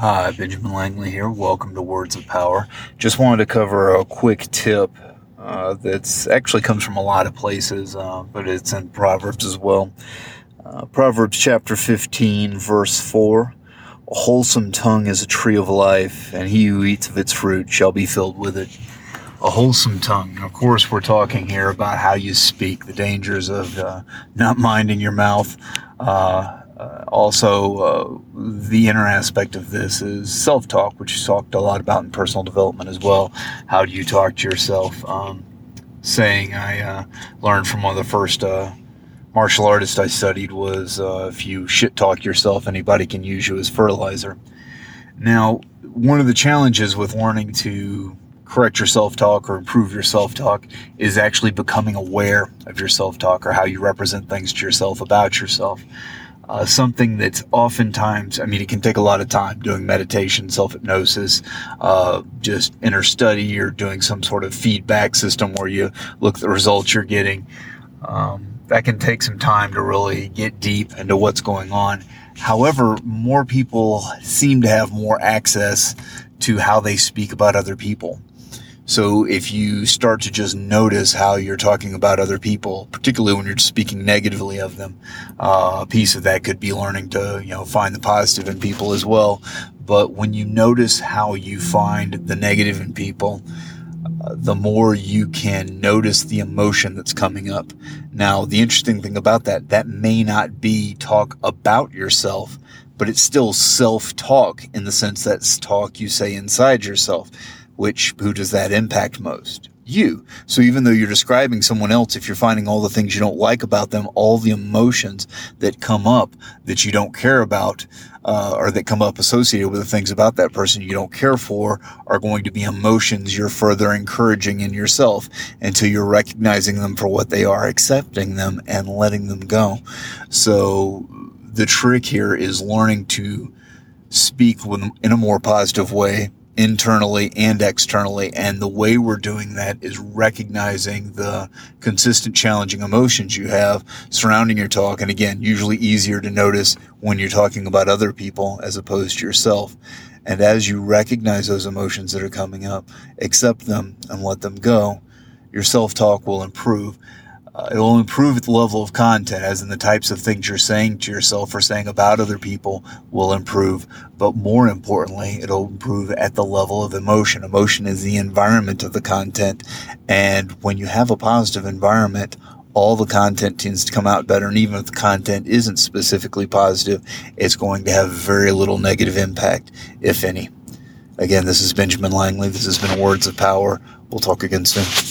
Hi, Benjamin Langley here. Welcome to Words of Power. Just wanted to cover a quick tip uh, that's actually comes from a lot of places, uh, but it's in Proverbs as well. Uh, Proverbs chapter 15, verse 4. A wholesome tongue is a tree of life, and he who eats of its fruit shall be filled with it. A wholesome tongue. Of course, we're talking here about how you speak, the dangers of uh, not minding your mouth. Uh, also, uh, the inner aspect of this is self talk, which you talked a lot about in personal development as well. How do you talk to yourself? Um, saying I uh, learned from one of the first uh, martial artists I studied was uh, if you shit talk yourself, anybody can use you as fertilizer. Now, one of the challenges with learning to correct your self talk or improve your self talk is actually becoming aware of your self talk or how you represent things to yourself about yourself uh, something that's oftentimes, I mean, it can take a lot of time doing meditation, self hypnosis, uh, just inner study, or doing some sort of feedback system where you look at the results you're getting. Um, that can take some time to really get deep into what's going on. However, more people seem to have more access to how they speak about other people. So if you start to just notice how you're talking about other people, particularly when you're speaking negatively of them, uh, a piece of that could be learning to, you know, find the positive in people as well. But when you notice how you find the negative in people, uh, the more you can notice the emotion that's coming up. Now, the interesting thing about that, that may not be talk about yourself, but it's still self talk in the sense that's talk you say inside yourself which who does that impact most? You. So even though you're describing someone else, if you're finding all the things you don't like about them, all the emotions that come up that you don't care about, uh, or that come up associated with the things about that person you don't care for are going to be emotions you're further encouraging in yourself until you're recognizing them for what they are, accepting them and letting them go. So the trick here is learning to speak in a more positive way internally and externally. And the way we're doing that is recognizing the consistent challenging emotions you have surrounding your talk. And again, usually easier to notice when you're talking about other people as opposed to yourself. And as you recognize those emotions that are coming up, accept them and let them go, your self talk will improve. Uh, it will improve the level of content, as in the types of things you're saying to yourself or saying about other people will improve. But more importantly, it'll improve at the level of emotion. Emotion is the environment of the content. And when you have a positive environment, all the content tends to come out better. And even if the content isn't specifically positive, it's going to have very little negative impact, if any. Again, this is Benjamin Langley. This has been Words of Power. We'll talk again soon.